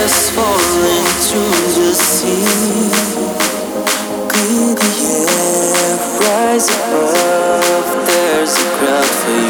just fall into the sea. The air, rise above. There's a crowd for you.